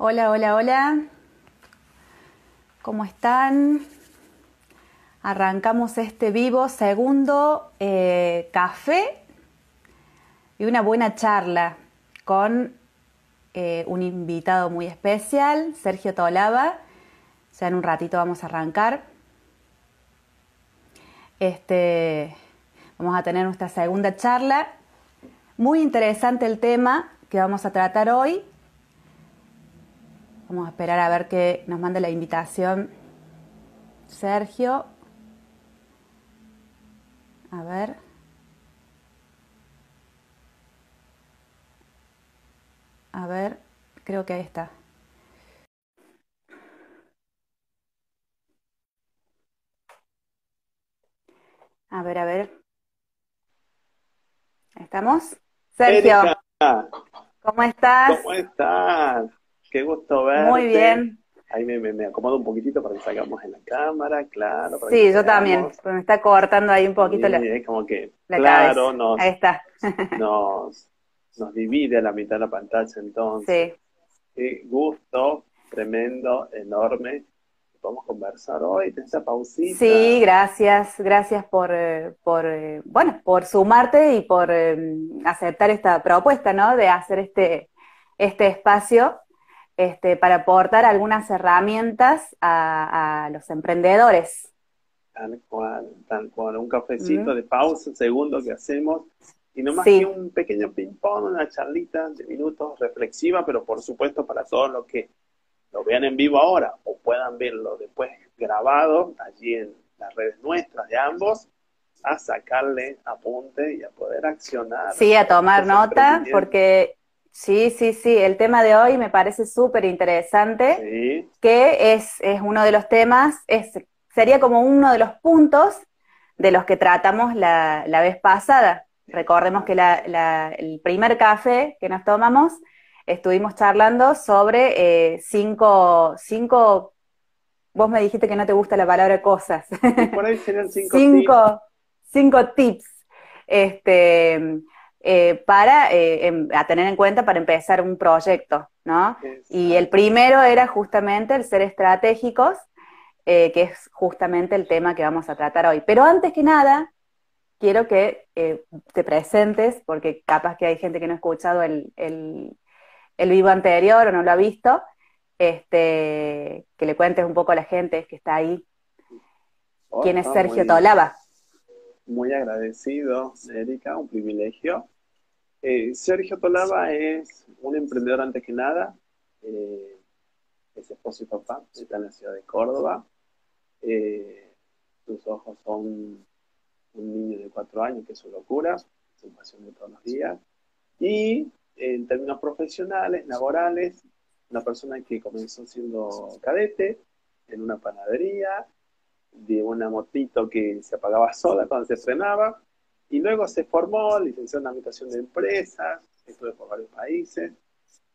Hola, hola, hola. ¿Cómo están? Arrancamos este vivo segundo eh, café y una buena charla con eh, un invitado muy especial, Sergio Tolaba. Ya en un ratito vamos a arrancar. Este, vamos a tener nuestra segunda charla. Muy interesante el tema que vamos a tratar hoy. Vamos a esperar a ver que nos mande la invitación Sergio. A ver. A ver, creo que ahí está. A ver, a ver. ¿Estamos? Sergio, Erika, ¿cómo estás? ¿cómo estás? Qué gusto verte. Muy bien. Ahí me, me, me acomodo un poquito para que salgamos en la cámara, claro. para Sí, yo también. Me está cortando ahí un poquito Sí, la, es como que, la claro, cabeza. nos, Ahí está. nos, nos divide a la mitad de la pantalla, entonces. Sí. Qué gusto, tremendo, enorme. Podemos conversar hoy, en esa pausita. Sí, gracias, gracias por, eh, por, eh, bueno, por sumarte y por eh, aceptar esta propuesta, ¿no? De hacer este, este espacio, este, para aportar algunas herramientas a, a los emprendedores. Tal cual, tal cual. Un cafecito de pausa, segundo que hacemos. Y no más Sí. que un pequeño ping-pong, una charlita de minutos reflexiva, pero por supuesto para todos los que lo vean en vivo ahora o puedan verlo después grabado allí en las redes nuestras de ambos, a sacarle apunte y a poder accionar. Sí, a tomar nota, porque sí, sí, sí, el tema de hoy me parece súper interesante. Sí, que es, es uno de los temas, es, sería como uno de los puntos de los que tratamos la, la vez pasada. Recordemos que la- la- el primer café que nos tomamos estuvimos charlando sobre eh, cinco, cinco, vos me dijiste que no te gusta la palabra cosas, y por ahí serían cinco, cinco, cinco tips este, eh, para, eh, em- a tener en cuenta para empezar un proyecto, ¿no? Y el primero era justamente el ser estratégicos, eh, que es justamente el tema que vamos a tratar hoy. Pero antes que nada, quiero que te presentes, porque capaz que hay gente que no ha escuchado el, el- el vivo anterior o no lo ha visto, este, que le cuentes un poco a la gente que está ahí quién es Sergio Tolaba. Muy agradecido, Erika, un privilegio. Eh, Sergio Tolaba es un emprendedor antes que nada, eh, es esposo y papá, está en la ciudad de Córdoba. Eh, sus ojos son un niño de cuatro años, que es su locura, su pasión de todos los días. Y en términos profesionales, laborales, una persona que comenzó siendo cadete en una panadería, de una motito que se apagaba sola cuando se frenaba, y luego se formó, licenció en Administración de Empresas, estuve por varios países,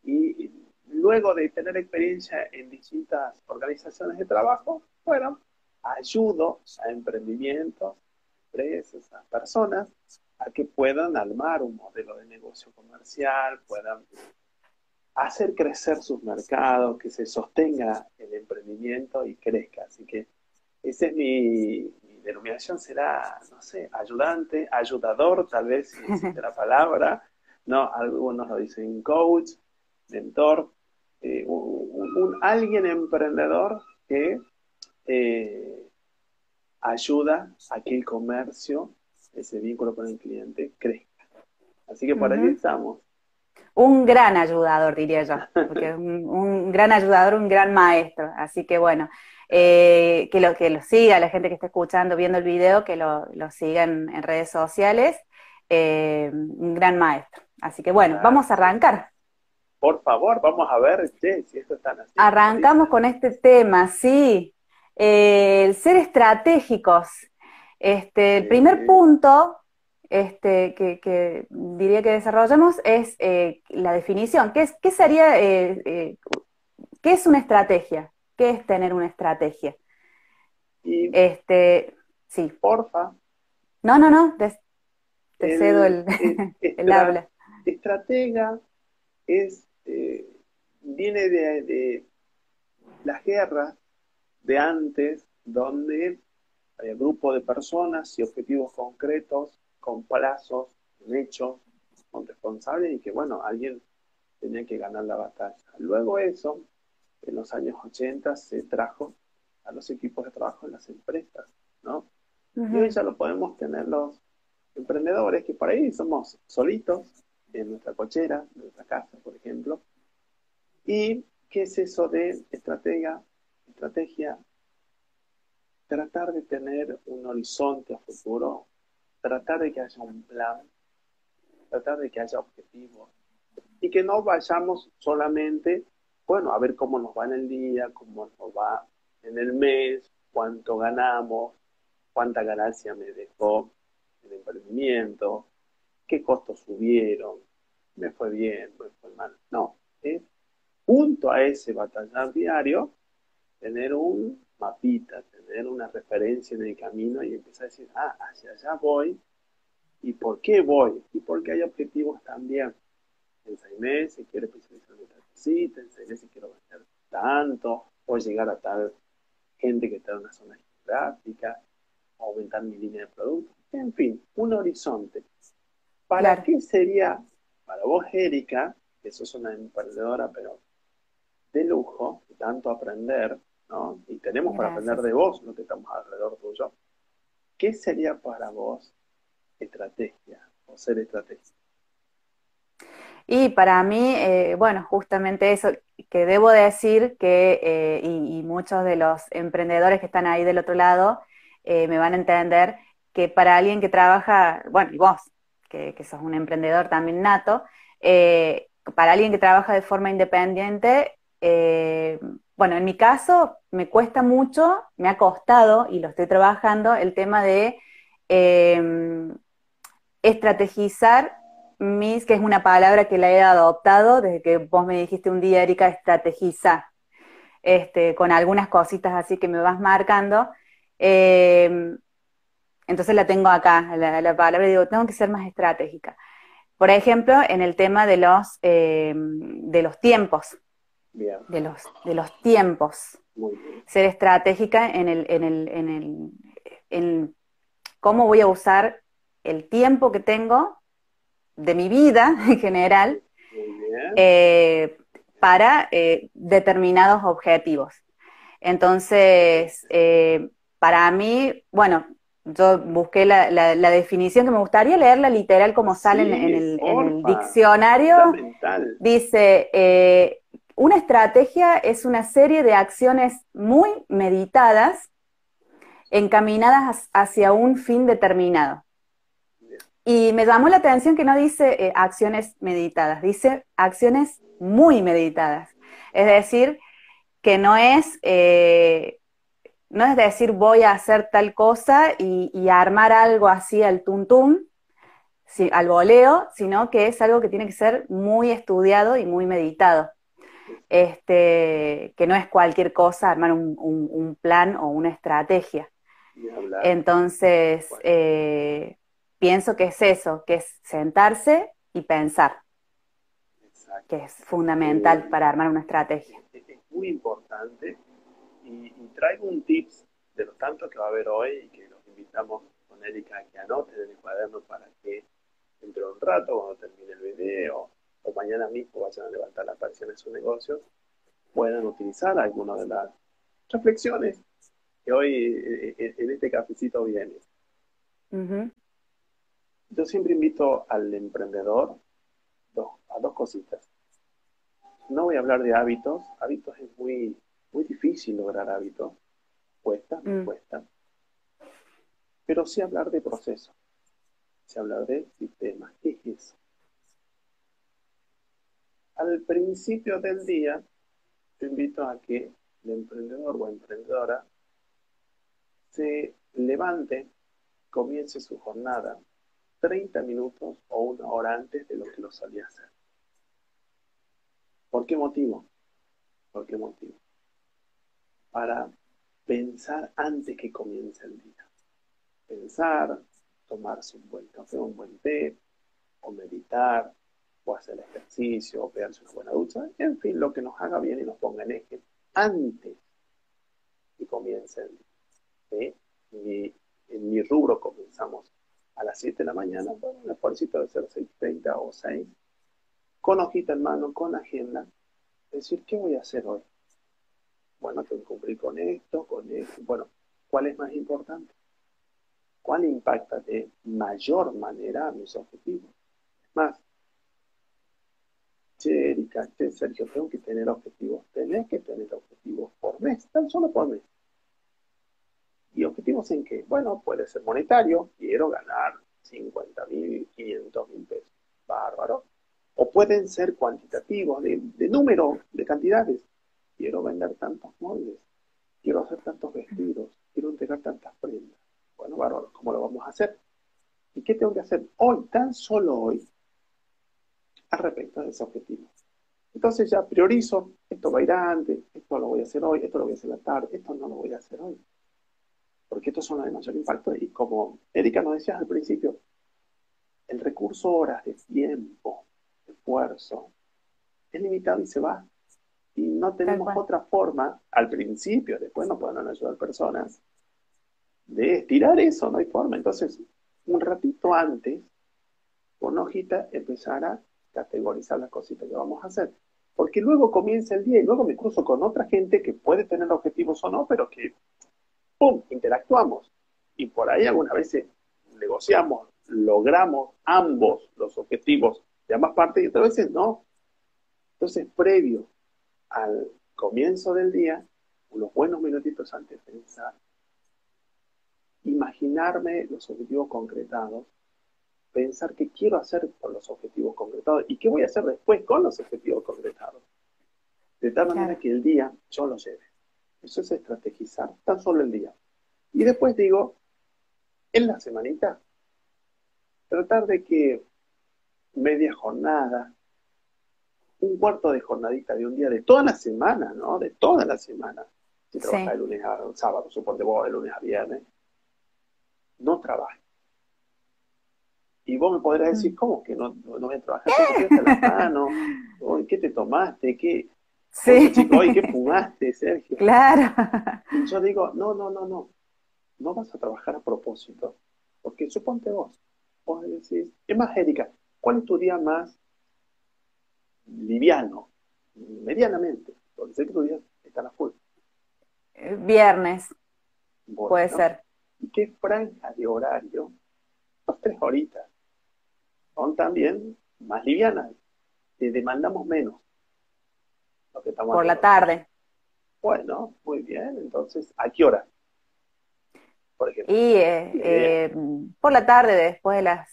y luego de tener experiencia en distintas organizaciones de trabajo, bueno, ayudo a emprendimientos, empresas, a personas, a que puedan armar un modelo de negocio comercial, puedan hacer crecer sus mercados, que se sostenga el emprendimiento y crezca. Así que esa es mi, mi denominación, será, no sé, ayudante, ayudador, tal vez si existe la palabra, ¿no? Algunos lo dicen coach, mentor, eh, un, un- un alguien emprendedor que eh, ayuda a que el comercio, ese vínculo con el cliente, crezca. Así que por allí Ujú. estamos. Un gran ayudador, diría yo, porque un gran ayudador, un gran maestro. Así que bueno, eh, que, lo, que lo siga, la gente que está escuchando, viendo el video, que lo, lo siga en, en redes sociales. eh, un gran maestro. Así que bueno, Claro. vamos a arrancar. Por favor, vamos a ver che, si esto están así. Arrancamos con este tema, sí. Eh, el ser estratégicos. Este, el primer punto este, que, que diría que desarrollamos es la definición. ¿Qué, es, qué sería, qué es una estrategia? ¿Qué es tener una estrategia? Y Este, sí. porfa, No, no, no, te, te el- cedo el, el el estra- habla. estratega es eh, viene de, las guerras de antes, donde había grupos de personas y objetivos concretos, con plazos, con hechos, con responsables, y que bueno, alguien tenía que ganar la batalla. Luego eso, en los años 80, se trajo a los equipos de trabajo en las empresas, ¿no? Y hoy ya lo podemos tener los emprendedores, que por ahí somos solitos, en nuestra cochera, en nuestra casa, por ejemplo. ¿Y qué es eso de estrategia? Estrategia, tratar de tener un horizonte a futuro, tratar de que haya un plan, tratar de que haya objetivos y que no vayamos solamente, bueno, a ver cómo nos va en el día, cómo nos va en el mes, cuánto ganamos, cuánta ganancia me dejó el emprendimiento, qué costos subieron, me fue bien, me fue mal. No, es junto a ese batallar diario, tener un mapita, tener una referencia en el camino y empezar a decir, ah, hacia allá voy, ¿y por qué voy? Y porque hay objetivos también. En seis meses quiero especializar en tal cita, en seis meses quiero vender tanto, o llegar a tal gente que está en una zona geográfica, aumentar mi línea de productos en fin, un horizonte. ¿Para qué sería, para vos, Erika, que sos una emprendedora, pero de lujo, tanto aprender, ¿no? Y tenemos para aprender de vos, lo que estamos alrededor tuyo. ¿Qué sería para vos estrategia o ser estratégico? Y para mí, eh, bueno, justamente eso, que debo decir que, eh, y, muchos de los emprendedores que están ahí del otro lado eh, me van a entender, que para alguien que trabaja, bueno, y vos, que, sos un emprendedor también nato, para alguien que trabaja de forma independiente, bueno, en mi caso me cuesta mucho, me ha costado y lo estoy trabajando, el tema de estrategizar mis, que es una palabra que la he adoptado desde que vos me dijiste un día, Erika, estrategiza, este, con algunas cositas así que me vas marcando. Em, entonces la tengo acá, la, palabra, y digo, tengo que ser más estratégica. Por ejemplo, en el tema de los, eh, de los tiempos. De, los, de los tiempos. Ser estratégica en el, en el, en el, en cómo voy a usar el tiempo que tengo de mi vida en general eh, para eh, determinados objetivos. Entonces, para mí, bueno, yo busqué la, definición que me gustaría leerla literal como sale en, el, diccionario. Dice, eh, una estrategia es una serie de acciones muy meditadas encaminadas hacia un fin determinado. Y me llamó la atención que no dice eh, acciones meditadas, dice acciones muy meditadas. Es decir, que no es eh, no es decir voy a hacer tal cosa y, armar algo así al tuntum, al voleo, sino que es algo que tiene que ser muy estudiado y muy meditado. Este, que no es cualquier cosa armar un, plan o una estrategia. Entonces, eh, pienso que es eso, que es sentarse y pensar, que es fundamental para armar una estrategia. Es muy importante y, traigo un tips de los tantos que va a haber hoy y que los invitamos con Erika a que anoten en el cuaderno para que entre un rato, cuando termine el video, o mañana mismo vayan a levantar la aparición en su negocio, puedan utilizar algunas de las reflexiones que hoy eh, eh, en este cafecito vienen. Yo siempre invito al emprendedor a dos cositas. No voy a hablar de hábitos, hábitos es muy muy difícil lograr hábitos. Cuesta, mm. cuesta. Pero sí hablar de proceso. Sí hablar de sistemas. ¿Qué es eso? Al principio del día, te invito a que el emprendedor o emprendedora se levante, comience su jornada 30 minutos o una hora antes de lo que lo solía hacer. ¿Por qué motivo? ¿Por qué motivo? para pensar antes que comience el día. Pensar, tomarse un buen café, un buen té, o meditar, o hacer ejercicio, o pegarse una buena ducha, en fin, lo que nos haga bien y nos ponga en eje antes que comiencen. ¿sí? en mi rubro comenzamos a las 7 de la mañana, bueno, un esfuerzo de ser 6.30 o 6, con hojita en mano, con agenda, decir, ¿qué voy a hacer hoy? Bueno, tengo que cumplir con esto, con esto. Bueno, ¿cuál es más importante? ¿Cuál impacta de mayor manera mis objetivos? Más, che, Erika, che, Sergio, tengo que tener objetivos. Tenés que tener objetivos por mes, tan solo por mes. ¿Y objetivos en qué? Bueno, puede ser monetario, quiero ganar 50 mil, 500 mil pesos. Bárbaro. O pueden ser cuantitativos, de, número, de cantidades. Quiero vender tantos moldes, quiero hacer tantos vestidos, quiero entregar tantas prendas. Bueno, bárbaro, ¿cómo lo vamos a hacer? ¿Y qué tengo que hacer hoy, tan solo hoy, al respecto de ese objetivo? Entonces ya priorizo, esto va a ir antes, esto lo voy a hacer hoy, esto lo voy a hacer la tarde, esto no lo voy a hacer hoy porque estos son los de mayor impacto. Y como Erika nos decía al principio, el recurso horas de tiempo, de esfuerzo, es limitado y se va. Y no tenemos otra forma, al principio, después no pueden ayudar personas, de estirar eso, no hay forma. Entonces, un ratito antes, con hojita, empezar a categorizar las cositas que vamos a hacer. Porque luego comienza el día y luego me cruzo con otra gente que puede tener objetivos o no, pero que interactuamos. Y por ahí algunas veces negociamos, logramos ambos los objetivos de ambas partes y otras veces no. Entonces, previo al comienzo del día, unos buenos minutitos antes de pensar, imaginarme los objetivos concretados, pensar qué quiero hacer con los objetivos concretados y qué voy a hacer después con los objetivos concretados. De tal manera que el día yo lo lleve. Eso es estrategizar tan solo el día. Y después digo, en la semanita, tratar de que media jornada, un cuarto de jornadita de un día de toda la semana, ¿no? De toda la semana. Si trabajas de lunes a sábado, suponte vos, de lunes a viernes, no trabajes. Y vos me podrás decir, mm. ¿cómo que no, no, voy a trabajar? ¿Qué te? ¿Qué te tomaste? ¿Qué, Sí. Oye, ¿qué fumaste, Sergio? Claro. Y yo digo, no, no, no, no. No vas a trabajar a propósito. Porque suponte vos, vos decís, es más, Erika, ¿cuál es tu día más liviano? Medianamente. Porque sé que tu día está a full. Eh, viernes. Puede ser. ¿Y qué franja de horario? Dos, tres horitas. Son también más livianas. Te demandamos menos. Por la tarde. Bueno, muy bien. Entonces, ¿a qué hora? Por ejemplo. Y eh, eh, por la tarde, después de las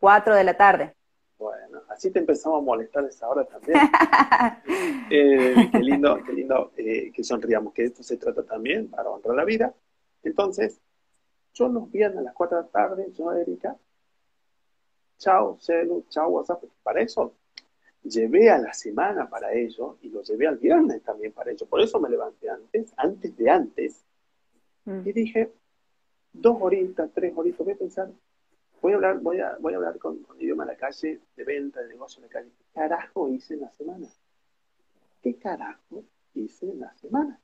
4 de la tarde. Bueno, así te empezamos a molestar esa hora también. Eh, qué lindo, qué lindo que sonriamos, que esto se trata también para honrar la vida. Entonces, yo los viernes a las 4 de la tarde, yo, Erika, chao, celu, chao, WhatsApp, para eso llevé a la semana para ello y lo llevé al viernes también para ello. Por eso me levanté antes, antes de antes, mm. y dije, dos horitas, tres horitas, voy a pensar, voy a hablar, voy a, voy a hablar con, con idioma de la calle, de venta, de negocio en la calle. ¿Qué carajo hice en la semana? ¿Qué carajo hice en la semana?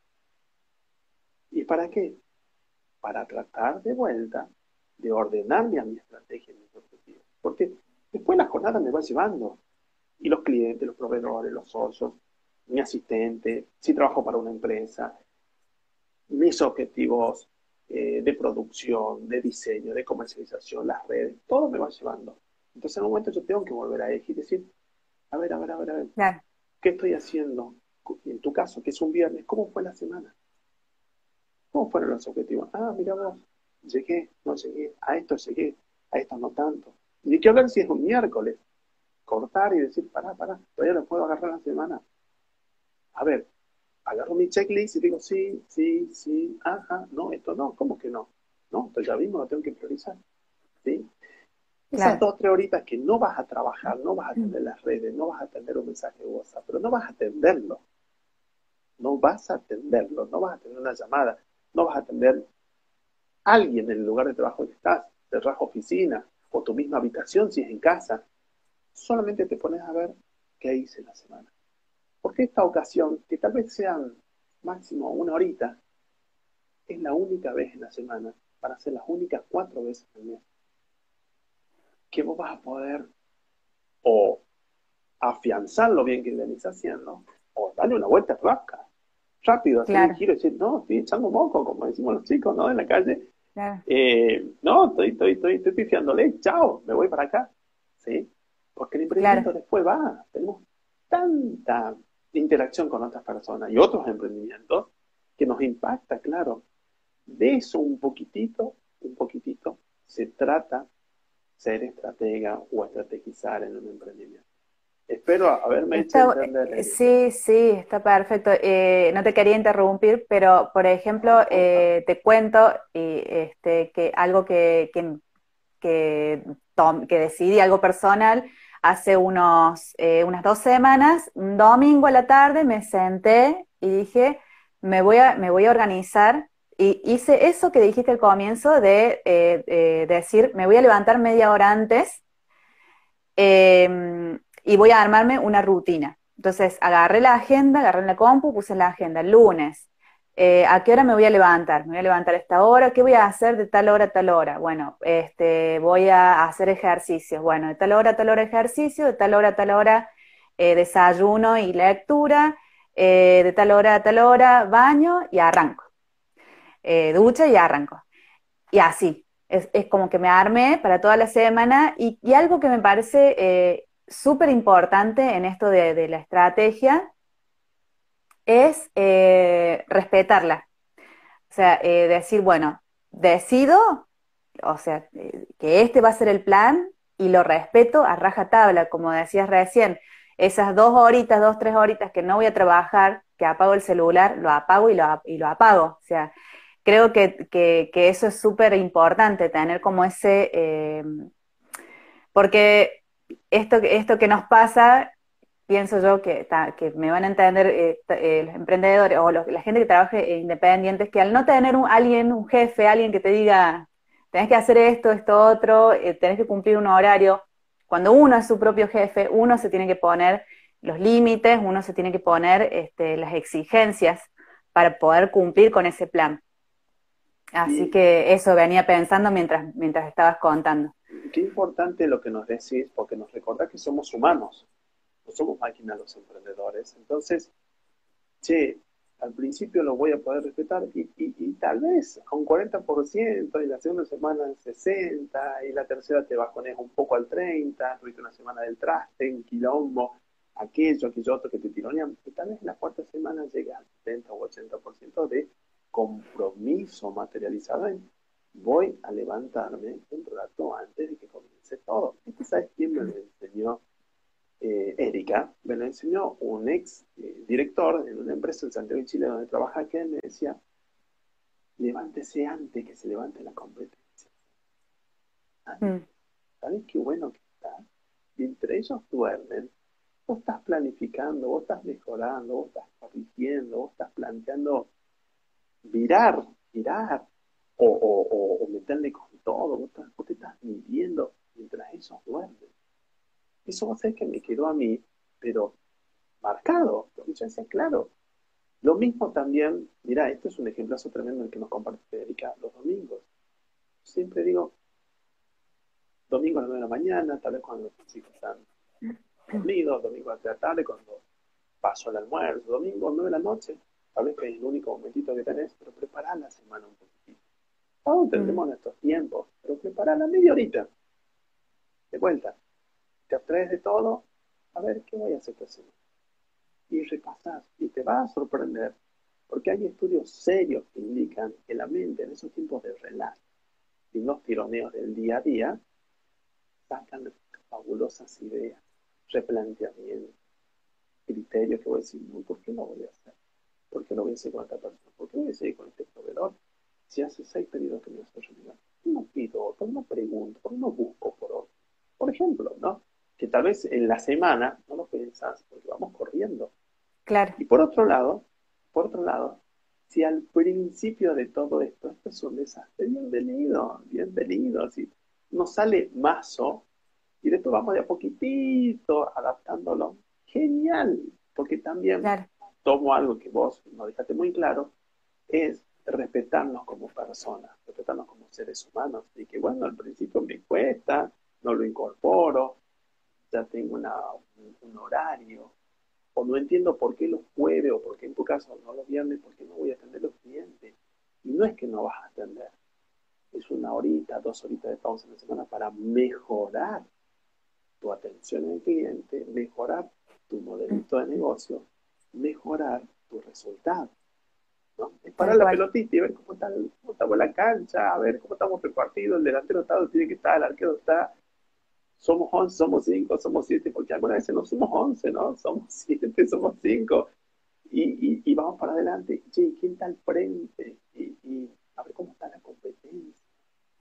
¿Y para qué? Para tratar de vuelta de ordenarme a mi estrategia, y mis objetivos. Porque después la jornada me va llevando y los clientes, los proveedores, los socios, mi asistente, si trabajo para una empresa, mis objetivos eh, de producción, de diseño, de comercialización, las redes, todo me va llevando. Entonces en un momento yo tengo que volver a eje y decir, a ver, a ver, a ver, a ver, ¿qué estoy haciendo? En tu caso, que es un viernes, ¿cómo fue la semana? ¿Cómo fueron los objetivos? Ah, mira vos, llegué, no llegué, a esto llegué, a esto no tanto. Y que hablar si es un miércoles, cortar y decir, pará, pará, todavía lo puedo agarrar la semana. A ver, agarro mi checklist y digo, sí, sí, sí, ajá, no, esto no, ¿cómo que no? No, esto ya mismo lo tengo que priorizar. ¿Sí? Esas dos, tres horitas que no vas a trabajar, no vas a atender las redes, no vas a atender un mensaje de WhatsApp, pero no vas a atenderlo. No vas a atenderlo, no vas a atender una llamada, no vas a atender a alguien en el lugar de trabajo que estás, trabajo oficina, o tu misma habitación si es en casa, solamente te pones a ver qué hice la semana. Porque esta ocasión, que tal vez sean máximo una horita, es la única vez en la semana, para ser las únicas cuatro veces al mes, que vos vas a poder o afianzar lo bien que venís haciendo, o darle una vuelta rasca, rápido, hacer un giro y decir, no, estoy echando moco, como decimos los chicos, ¿no? En la calle. Eh, no, estoy, estoy, estoy, estoy pifiándole, chao, me voy para acá. ¿Sí? Porque el emprendimiento después va. Tenemos tanta interacción con otras personas y otros emprendimientos que nos impacta, claro. De eso un poquitito, un poquitito, se trata ser estratega o estrategizar en un emprendimiento. Espero haberme hecho entender. Sí, sí, está perfecto. Eh, no te quería interrumpir, pero por ejemplo, eh, te cuento y, este, que algo que, que, que, que decidí, algo personal, hace unos, eh, unas dos semanas, un domingo a la tarde me senté y dije, me voy a, me voy a organizar. Y hice eso que dijiste al comienzo de eh, decir, me voy a levantar media hora antes em, y voy a armarme una rutina. Entonces agarré la agenda, agarré la compu, puse la agenda, lunes, eh, ¿a qué hora me voy a levantar? Me voy a levantar a esta hora, ¿qué voy a hacer de tal hora a tal hora? Bueno, este, voy a hacer ejercicios. Bueno, de tal hora a tal hora ejercicio, de tal hora a tal hora eh, desayuno y lectura, eh, de tal hora a tal hora baño y arranco. ducha y arranco. Y así, es, como que me armé para toda la semana y, algo que me parece súper importante en esto de la estrategia es eh, respetarla. O sea, eh, decir, bueno, decido, o sea, eh, que este va a ser el plan y lo respeto a raja tabla, como decías recién. Esas dos horitas, dos, tres horitas que no voy a trabajar, que apago el celular, lo apago y lo, y lo apago. O sea, creo que, eso es súper importante, tener como ese... porque esto, esto que nos pasa pienso yo que, que me van a entender eh, eh, los emprendedores o la gente que trabaje independientes, que al no tener un, alguien, un jefe, alguien que te diga, tenés que hacer esto, esto, otro, eh, tenés que cumplir un horario, cuando uno es su propio jefe, uno se tiene que poner los límites, uno se tiene que poner este, las exigencias para poder cumplir con ese plan. Así que eso venía pensando mientras, mientras estabas contando. Qué importante lo que nos decís, porque nos recuerda que somos humanos somos máquinas los emprendedores. Entonces, che, al principio lo voy a poder respetar y, y, tal vez a un 40% y la segunda semana en 60% y la tercera te bajones un poco al 30%, tuviste una semana del traste, en quilombo, aquello, aquello otro que te tironean, y tal vez en la cuarta semana llega al 70 o 80% de compromiso materializado en voy a levantarme un rato antes de que comience todo. ¿Y sabes quién me lo enseñó? Eh, Erika, me lo enseñó un ex eh, director en una empresa en Santiago de Chile donde trabaja, que me decía, levántese antes que se levante la competencia. Mm. ¿Sabes qué bueno que está? entre ellos duermen, vos estás planificando, vos estás mejorando, vos estás corrigiendo, vos estás planteando virar, virar, o, o, o, meterle con todo, vos, estás, vos te estás midiendo mientras ellos duermen. Eso va a ser que me quedó a mí, pero marcado, porque yo decía, claro. Lo mismo también, mira, esto es un ejemplazo tremendo el que nos comparte Federica, los domingos. Siempre digo, domingo a las 9 de la mañana, tal vez cuando los chicos están dormidos, domingo a la tarde, cuando paso el almuerzo, domingo a 9 de la noche, tal vez que es el único momentito que tenés, pero prepara la semana un poquitito. Aún tendremos mm. nuestros tiempos, pero prepara la media horita. De vuelta, te abstraes de todo, a ver qué voy a hacer esta semana. Y repasar, y te va a sorprender, porque hay estudios serios que indican que la mente en esos tiempos de relax y los tironeos del día a día sacan fabulosas ideas, replanteamientos, criterios que voy a decir, ¿por qué no voy a hacer? ¿Por qué no voy a hacer con esta persona? ¿Por qué voy a seguir con este proveedor? Si hace seis pedidos que me hace realidad, ¿por qué no pido otro? ¿Por qué no pregunto? ¿Por qué no busco por otro? Por ejemplo, ¿no? Que tal vez en la semana no lo pensás porque vamos corriendo. Claro. Y por otro lado, por otro lado, si al principio de todo esto, esto es un desastre, bienvenido, bienvenido. Si no sale mazo, y después vamos de a poquitito adaptándolo. Genial, porque también tomo algo que vos nos dejaste muy claro, es respetarnos como personas, respetarnos como seres humanos. Y que bueno, al principio me cuesta, no lo incorporo, ya tengo una, un, horario, o no entiendo por qué los jueves, o por qué en tu caso no los viernes, porque no voy a atender los clientes. Y no es que no vas a atender, es una horita, dos horitas de pausa en la semana para mejorar tu atención al cliente, mejorar tu modelito de negocio, mejorar tu resultado. ¿no? Es para la pelotita y ver cómo, está, cómo estamos la cancha, a ver cómo estamos repartidos, el delantero está tiene que estar, el arquero está, somos 11, somos 5, somos 7, porque algunas veces no somos 11, ¿no? Somos 7, somos 5. Y, y, vamos para adelante. Che, ¿quién está al frente? Y, y, a ver cómo está la competencia.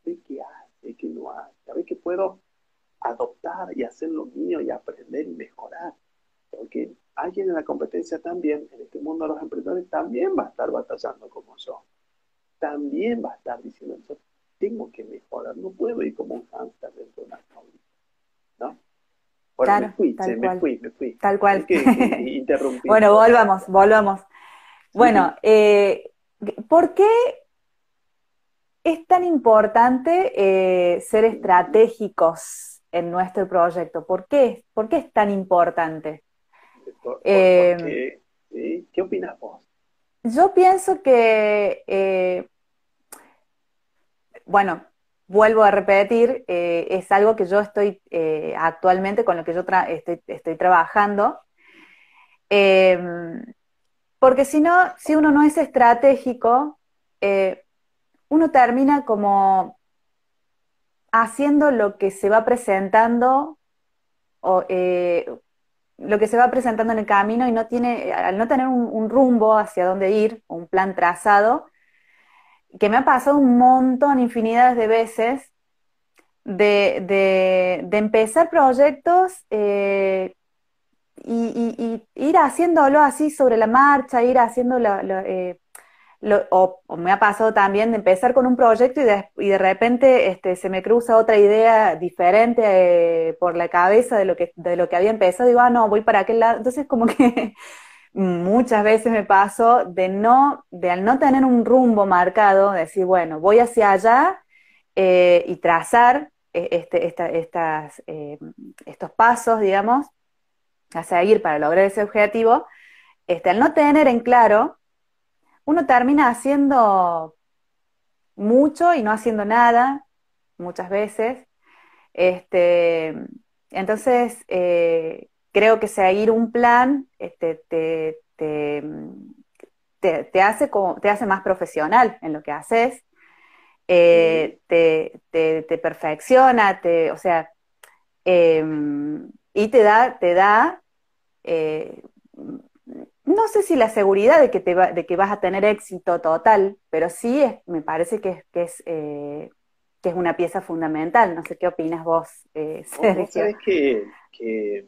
A ver qué hace, qué no hace. A ver qué puedo adoptar y hacer lo mío y aprender y mejorar. Porque alguien en la competencia también, en este mundo de los emprendedores, también va a estar batallando como yo. También va a estar diciendo, yo tengo que mejorar, no puedo ir como un hámster dentro de una jaula. ¿No? Bueno, me fui, me fui, me fui. Tal cual. bueno, volvamos, volvamos. Bueno, eh, ¿por qué es tan importante eh, ser estratégicos en nuestro proyecto? ¿Por qué? ¿Por qué es tan importante? Eh, qué, opinas vos? Yo pienso que, bueno, vuelvo a repetir, eh, es algo que yo estoy actualmente con lo que yo estoy, trabajando. Em, porque si no, si uno no es estratégico, uno termina como haciendo lo que se va presentando o, lo que se va presentando en el camino y no tiene, al no tener un, rumbo hacia dónde ir, un plan trazado, que me ha pasado un montón, infinidades de veces, de, empezar proyectos eh, y, ir haciéndolo así sobre la marcha, ir haciendo eh, o, me ha pasado también de empezar con un proyecto y de, y de repente este, se me cruza otra idea diferente eh, por la cabeza de lo, que, de lo que había empezado, digo, ah, no, voy para aquel lado. Entonces, como que muchas veces me pasó de no, de al no tener un rumbo marcado, decir, bueno, voy hacia allá eh, y trazar eh, este, estas, estos pasos, digamos, a seguir para lograr ese objetivo, este, al no tener en claro uno termina haciendo mucho y no haciendo nada, muchas veces. Este, entonces, eh, creo que seguir un plan este, te, te, hace te hace más profesional en lo que haces, eh, te, perfecciona, te, o sea, em, y te da, te da eh, no sé si la seguridad de que, te de que vas a tener éxito total, pero sí es, me parece que, que es, eh, que es una pieza fundamental. No sé qué opinas vos, eh, Sergio. Que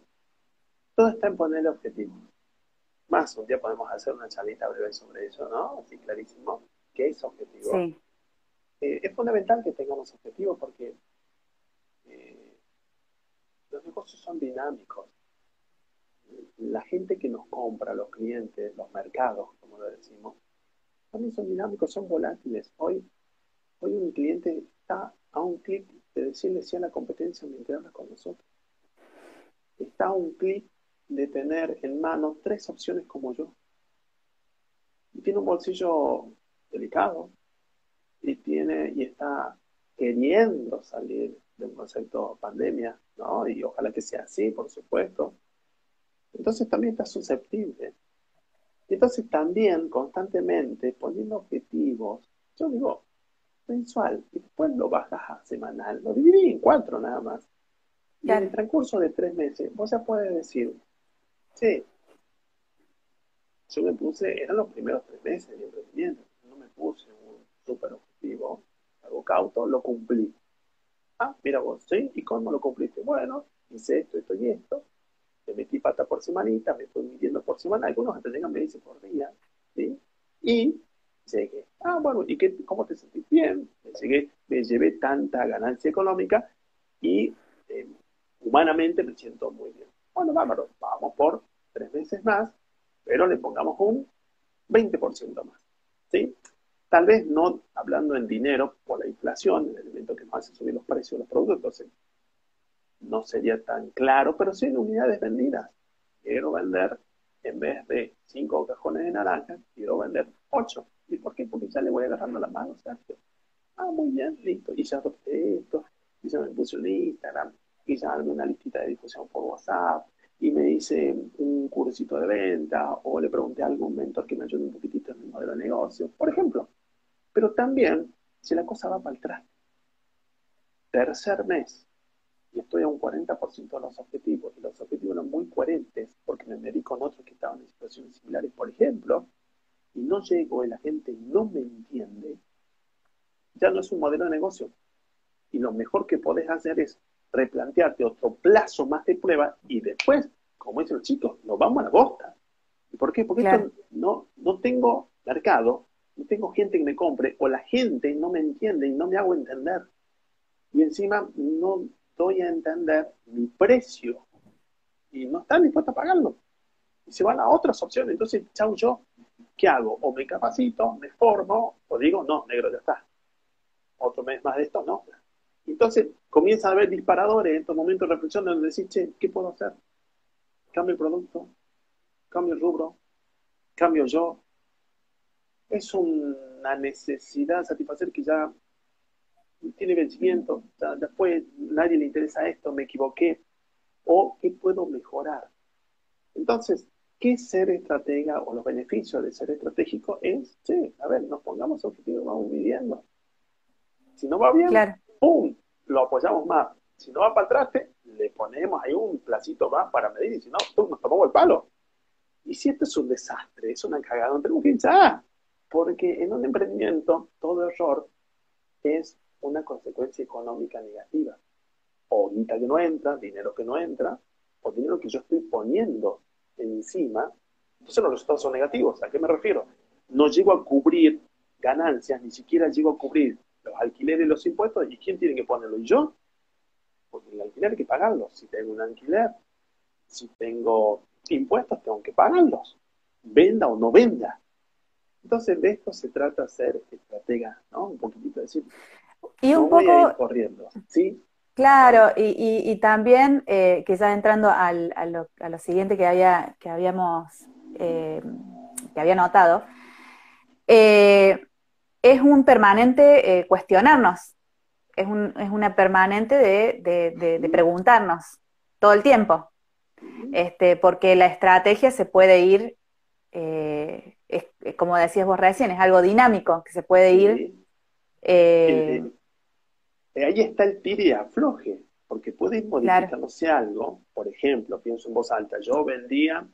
todo está en poner el objetivo. Más, un día podemos hacer una charlita breve sobre eso, ¿no? Así clarísimo. ¿Qué es objetivo? Sí. Eh, es fundamental que tengamos objetivos porque eh, los negocios son dinámicos la gente que nos compra, los clientes, los mercados, como lo decimos, también son dinámicos, son volátiles. Hoy, hoy un cliente está a un clic de decirle si a la competencia mientras con nosotros. Está a un clic de tener en mano tres opciones como yo. Y tiene un bolsillo delicado y tiene y está queriendo salir de un concepto pandemia, ¿no? Y ojalá que sea así, por supuesto entonces también estás susceptible. Entonces también constantemente poniendo objetivos, yo digo mensual y después lo bajas a semanal, lo dividí en cuatro nada más. Y en el transcurso de tres meses, vos ya puedes decir, sí, yo me puse, eran los primeros tres meses de emprendimiento, no me puse un súper objetivo, algo cauto, lo cumplí. Ah, mira vos, ¿sí? ¿Y cómo lo cumpliste? Bueno, hice esto, esto y esto, me metí pata por semanita, me estoy midiendo por semana, algunos hasta llegan me dicen por día, ¿sí? Y llegué. Ah, bueno, ¿y qué, cómo te sentís bien? Me, llegué, me llevé tanta ganancia económica y eh, humanamente me siento muy bien. Bueno, vámonos, vamos por tres meses más, pero le pongamos un 20% más. ¿sí? Tal vez no hablando en dinero por la inflación, el elemento que más hace subir los precios de los productos, entonces no sería tan claro, pero sí en unidades vendidas. Quiero vender, en vez de cinco cajones de naranja, quiero vender ocho. ¿Y por qué? Porque ya le voy agarrando la mano, ¿cierto? Ah, muy bien, listo. Y ya esto, y ya me puse un Instagram, y ya armé una listita de difusión por WhatsApp, y me hice un cursito de venta, o le pregunté a algún mentor que me ayude un poquitito en mi modelo de negocio, por ejemplo. Pero también, si la cosa va para atrás, tercer mes, y estoy a un 40% de los objetivos, y los objetivos eran muy coherentes, porque me medí con otros que estaban en situaciones similares, por ejemplo, y no llego y la gente no me entiende, ya no es un modelo de negocio. Y lo mejor que podés hacer es replantearte otro plazo más de prueba y después, como dicen los chicos, nos vamos a la bosta. ¿Y por qué? Porque no, no tengo mercado, no tengo gente que me compre, o la gente no me entiende y no me hago entender. Y encima no doy a entender mi precio y no están dispuestos a pagarlo. Y se van a otras opciones. Entonces, chau, yo, ¿qué hago? O me capacito, me formo, o digo, no, negro, ya está. Otro mes más de esto, no. Entonces, comienza a haber disparadores en estos momentos de reflexión donde decís, che, ¿qué puedo hacer? Cambio el producto, cambio el rubro, cambio yo. Es una necesidad satisfacer que ya tiene vencimiento, ya, después nadie le interesa esto, me equivoqué, o qué puedo mejorar. Entonces, ¿qué ser estratega o los beneficios de ser estratégico es, sí, a ver, nos pongamos objetivos, vamos midiendo. Si no va bien, ¡pum! Lo apoyamos más. Si no va para atrás, le ponemos ahí un placito más para medir, y si no, ¡pum! nos tomamos el palo. Y si esto es un desastre, es una cagada, no tenemos que echar. Porque en un emprendimiento, todo error es una consecuencia económica negativa. O guita que no entra, dinero que no entra, o dinero que yo estoy poniendo encima. Entonces los resultados son negativos. ¿A qué me refiero? No llego a cubrir ganancias, ni siquiera llego a cubrir los alquileres y los impuestos. ¿Y quién tiene que ponerlo? ¿Y yo? Porque el alquiler hay que pagarlo. Si tengo un alquiler, si tengo impuestos, tengo que pagarlos. Venda o no venda. Entonces, de esto se trata ser estratega, ¿no? Un poquitito decir, y un poco... corriendo, ¿sí? Claro, y, también, eh, quizás entrando a, lo, siguiente que, había, que habíamos, eh, que había notado, eh, es un permanente cuestionarnos, es, un, es, una permanente de, preguntarnos todo el tiempo, este, porque la estrategia se puede ir, como decías vos recién, es algo dinámico, que se puede ir eh, ahí está el tire y afloje, porque puede ir modificándose algo. Por ejemplo, pienso en voz alta, yo vendía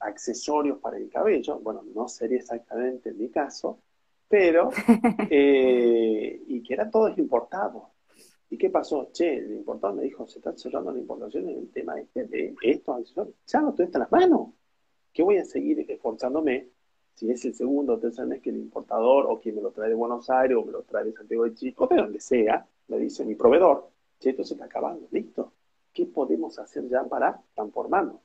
accesorios para el cabello, bueno, no sería exactamente mi caso, pero, eh, y que eran todos importados. ¿Y qué pasó? Che, el importador me dijo, se está cerrando la importación en el tema este de estos accesorios. Ya no estoy en las manos. ¿Qué voy a seguir esforzándome si es el segundo o tercer mes que el importador o quien me lo trae de Buenos Aires o me lo trae de Santiago de Chile o de donde sea, me dice mi proveedor, che, esto se está acabando, listo. ¿Qué podemos hacer ya para transformarnos?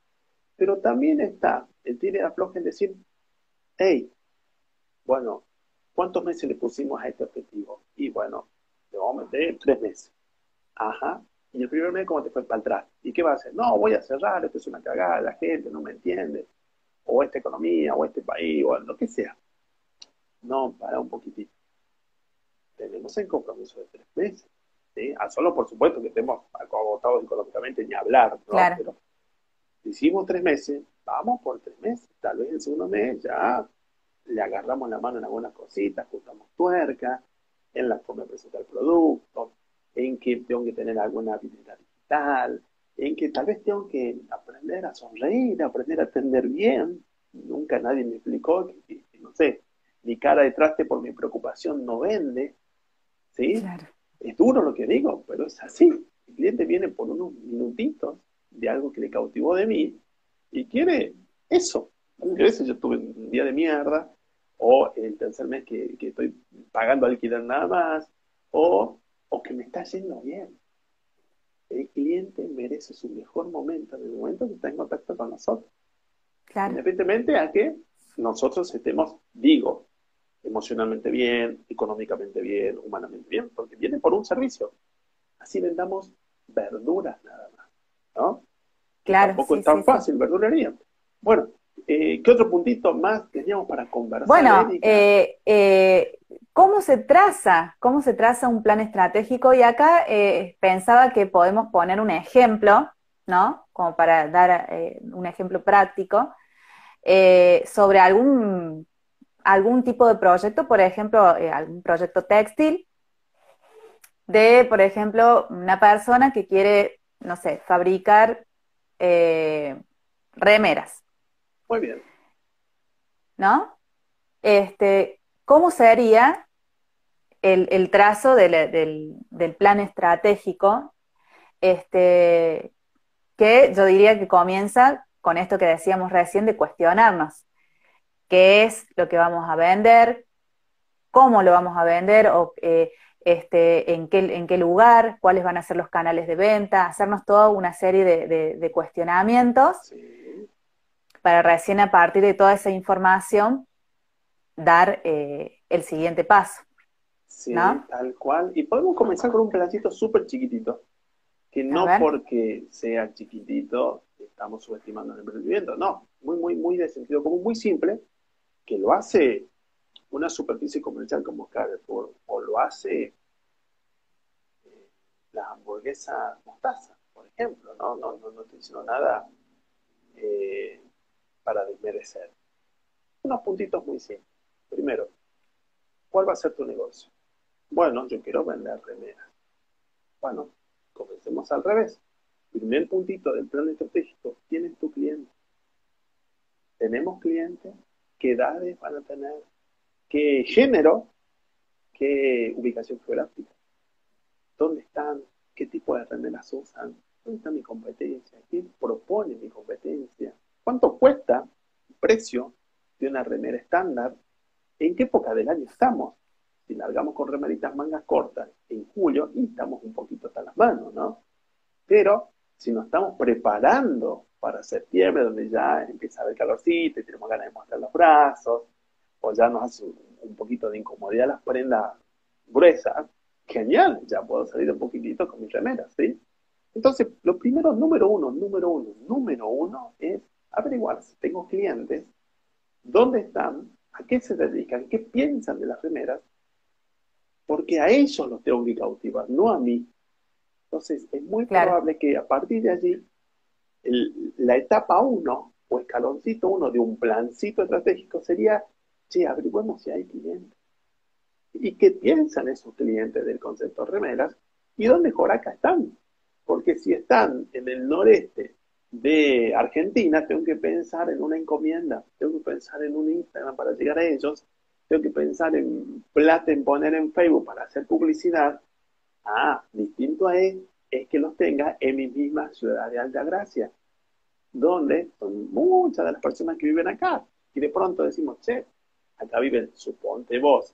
Pero también está el tire de afloje en decir, hey, bueno, ¿cuántos meses le pusimos a este objetivo? Y bueno, le vamos a meter tres meses. Ajá. Y el primer mes, ¿cómo te fue para atrás? ¿Y qué va a hacer? No, voy a cerrar, esto es una cagada, la gente no me entiende o esta economía, o este país, o lo que sea. No, para un poquitito. Tenemos el compromiso de tres meses. ¿sí? A solo, por supuesto, que estemos agotados económicamente, ni hablar, ¿no? Pero hicimos tres meses, vamos por tres meses. Tal vez el segundo mes ya le agarramos la mano en algunas cositas, ajustamos tuerca, en la forma de presentar el producto, en que tengo que tener alguna habilidad digital, en que tal vez tengo que aprender a sonreír, aprender a atender bien. Nunca nadie me explicó que, no sé, mi cara de traste por mi preocupación no vende. ¿Sí? Es duro lo que digo, pero es así. El cliente viene por unos minutitos de algo que le cautivó de mí y quiere eso. A veces yo tuve un día de mierda, o el tercer mes que, que estoy pagando alquiler nada más, o, o que me está yendo bien. el cliente merece su mejor momento en el momento que está en contacto con nosotros. Claro. Independientemente a que nosotros estemos, digo, emocionalmente bien, económicamente bien, humanamente bien, porque viene por un servicio. Así vendamos verduras nada más, ¿no? Claro. Tampoco es tan fácil, verdulería. Bueno, eh, ¿qué otro puntito más teníamos para conversar? Bueno, eh, eh, ¿cómo se traza? ¿Cómo se traza un plan estratégico? Y acá pensaba que podemos poner un ejemplo, ¿no? Como para dar un ejemplo práctico, sobre algún, algún tipo de proyecto, por ejemplo, algún proyecto textil, de, por ejemplo, una persona que quiere, no sé, fabricar remeras. Muy bien. ¿No? Este, ¿Cómo sería el, trazo del, plan estratégico? Este, que yo diría que comienza con esto que decíamos recién de cuestionarnos. ¿Qué es lo que vamos a vender? ¿Cómo lo vamos a vender? O, eh, este, en, qué, en qué lugar, cuáles van a ser los canales de venta, hacernos toda una serie de, cuestionamientos para recién a partir de toda esa información dar eh, el siguiente paso. Sí, tal cual. Y podemos comenzar con un pedacito súper chiquitito, que no porque sea chiquitito estamos subestimando el emprendimiento, no, muy, muy, muy de sentido común, muy simple, que lo hace una superficie comercial como Carrefour, o lo hace eh, la hamburguesa mostaza, por ejemplo, ¿no? No, no, no nada eh, para desmerecer. Unos puntitos muy simples. Primero, ¿cuál va a ser tu negocio? Bueno, yo quiero vender remeras. Bueno, comencemos al revés. Primer puntito del plan estratégico, ¿quién es tu cliente? ¿Tenemos clientes? ¿Qué edades van a tener? ¿Qué género? ¿Qué ubicación geográfica? ¿Dónde están? ¿Qué tipo de remeras usan? ¿Dónde está mi competencia? ¿Quién propone mi competencia? ¿Cuánto cuesta el precio de una remera estándar? ¿En qué época del año estamos? Si largamos con remeritas mangas cortas en julio, y estamos un poquito hasta las manos, ¿no? Pero si nos estamos preparando para septiembre, donde ya empieza a haber calorcito y tenemos ganas de mostrar los brazos, o ya nos hace un poquito de incomodidad las prendas gruesas, genial, ya puedo salir un poquitito con mis remeras, ¿sí? Entonces, lo primero, número uno, número uno, número uno es averiguar si tengo clientes, dónde están, a qué se dedican, qué piensan de las remeras, porque a ellos los tengo que cautivar, no a mí. Entonces, es muy probable que a partir de allí, la etapa uno o escaloncito uno de un plancito estratégico sería, che, averiguemos si hay clientes. ¿Y qué piensan esos clientes del concepto remeras? ¿Y dónde Joraca están? Porque si están en el noreste de Argentina, tengo que pensar en una encomienda, tengo que pensar en un Instagram para llegar a ellos, tengo que pensar en plata en poner en Facebook para hacer publicidad. Ah, distinto a él es que los tenga en mi misma ciudad de Alta Gracia, donde son muchas de las personas que viven acá. Y de pronto decimos, che, acá viven, suponte vos,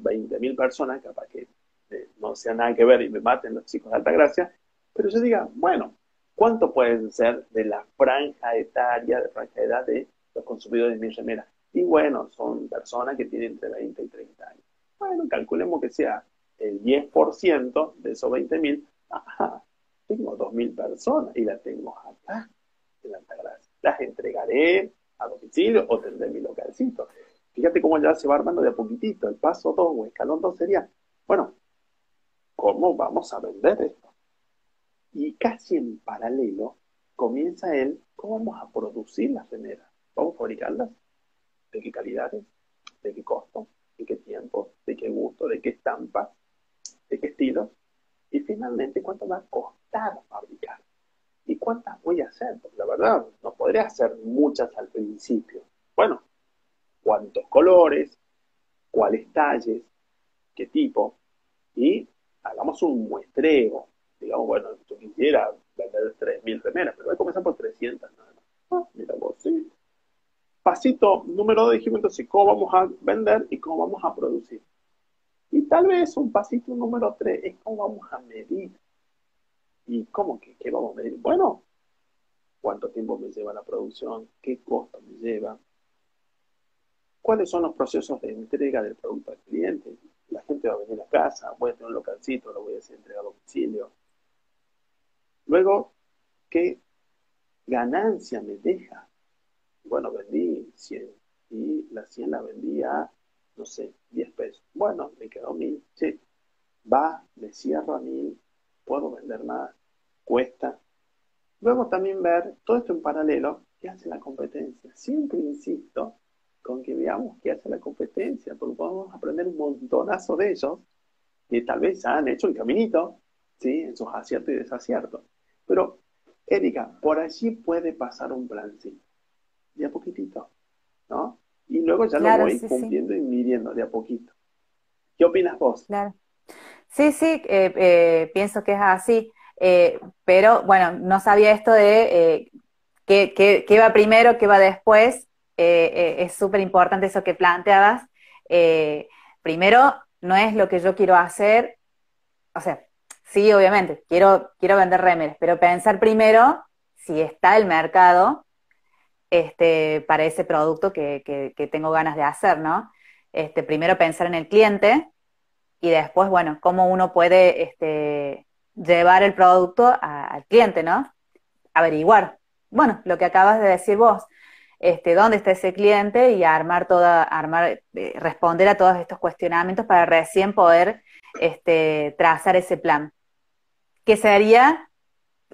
20.000 personas, capaz que eh, no sea nada que ver y me maten los chicos de Alta Gracia, pero yo diga, bueno, ¿Cuánto pueden ser de la franja etaria, de franja de edad de los consumidores de mi remera? Y bueno, son personas que tienen entre 20 y 30 años. Bueno, calculemos que sea el 10% de esos 20.000. Ajá, tengo 2.000 personas y las tengo acá, en Altagracia. Las entregaré a domicilio o tendré mi localcito. Fíjate cómo ya se va armando de a poquitito. El paso 2 o escalón 2 sería, bueno, ¿cómo vamos a vender esto? Y casi en paralelo comienza él, ¿cómo vamos a producir las remeras? ¿Vamos a fabricarlas? ¿De qué calidades? ¿De qué costo? ¿De qué tiempo? ¿De qué gusto? ¿De qué estampa? ¿De qué estilo? Y finalmente, ¿cuánto va a costar fabricar? ¿Y cuántas voy a hacer? Porque la verdad, no podría hacer muchas al principio. Bueno, ¿cuántos colores? ¿Cuáles talles? ¿Qué tipo? Y hagamos un muestreo digamos, bueno, yo quisiera vender 3.000 remeras, pero voy a comenzar por 300 nada más. Ah, mira vos, sí. Pasito número 2 dijimos entonces cómo vamos a vender y cómo vamos a producir. Y tal vez un pasito número 3 es cómo vamos a medir. ¿y cómo que qué vamos a medir? Bueno, ¿cuánto tiempo me lleva la producción? ¿Qué costo me lleva? ¿Cuáles son los procesos de entrega del producto al cliente? La gente va a venir a casa, voy a tener un localcito, lo voy a hacer entrega a domicilio. Luego, ¿qué ganancia me deja? Bueno, vendí 100 y la 100 la vendía, no sé, 10 pesos. Bueno, me quedó 1000. Sí, va, me cierro a 1000, puedo vender más, cuesta. Luego también ver todo esto en paralelo, ¿qué hace la competencia? Siempre insisto con que veamos qué hace la competencia, porque podemos aprender un montonazo de ellos, que tal vez han hecho el caminito, ¿sí? En sus aciertos y desaciertos. Pero, Erika, por allí puede pasar un plancito, de a poquitito, ¿no? Y luego ya lo voy cumpliendo y midiendo de a poquito. ¿Qué opinas vos? Claro. Sí, sí, eh, eh, pienso que es así. Eh, pero bueno, no sabía esto de qué, qué, va primero, qué va después. Es súper importante eso que planteabas. primero, no es lo que yo quiero hacer, o sea, sí, obviamente, quiero, quiero vender remeras, pero pensar primero si está el mercado este, para ese producto que, que, tengo ganas de hacer, ¿no? Este, primero pensar en el cliente y después, bueno, cómo uno puede este, llevar el producto al cliente, ¿no? Averiguar. Bueno, lo que acabas de decir vos, este, dónde está ese cliente y armar toda, armar, eh, responder a todos estos cuestionamientos para recién poder este, trazar ese plan que sería,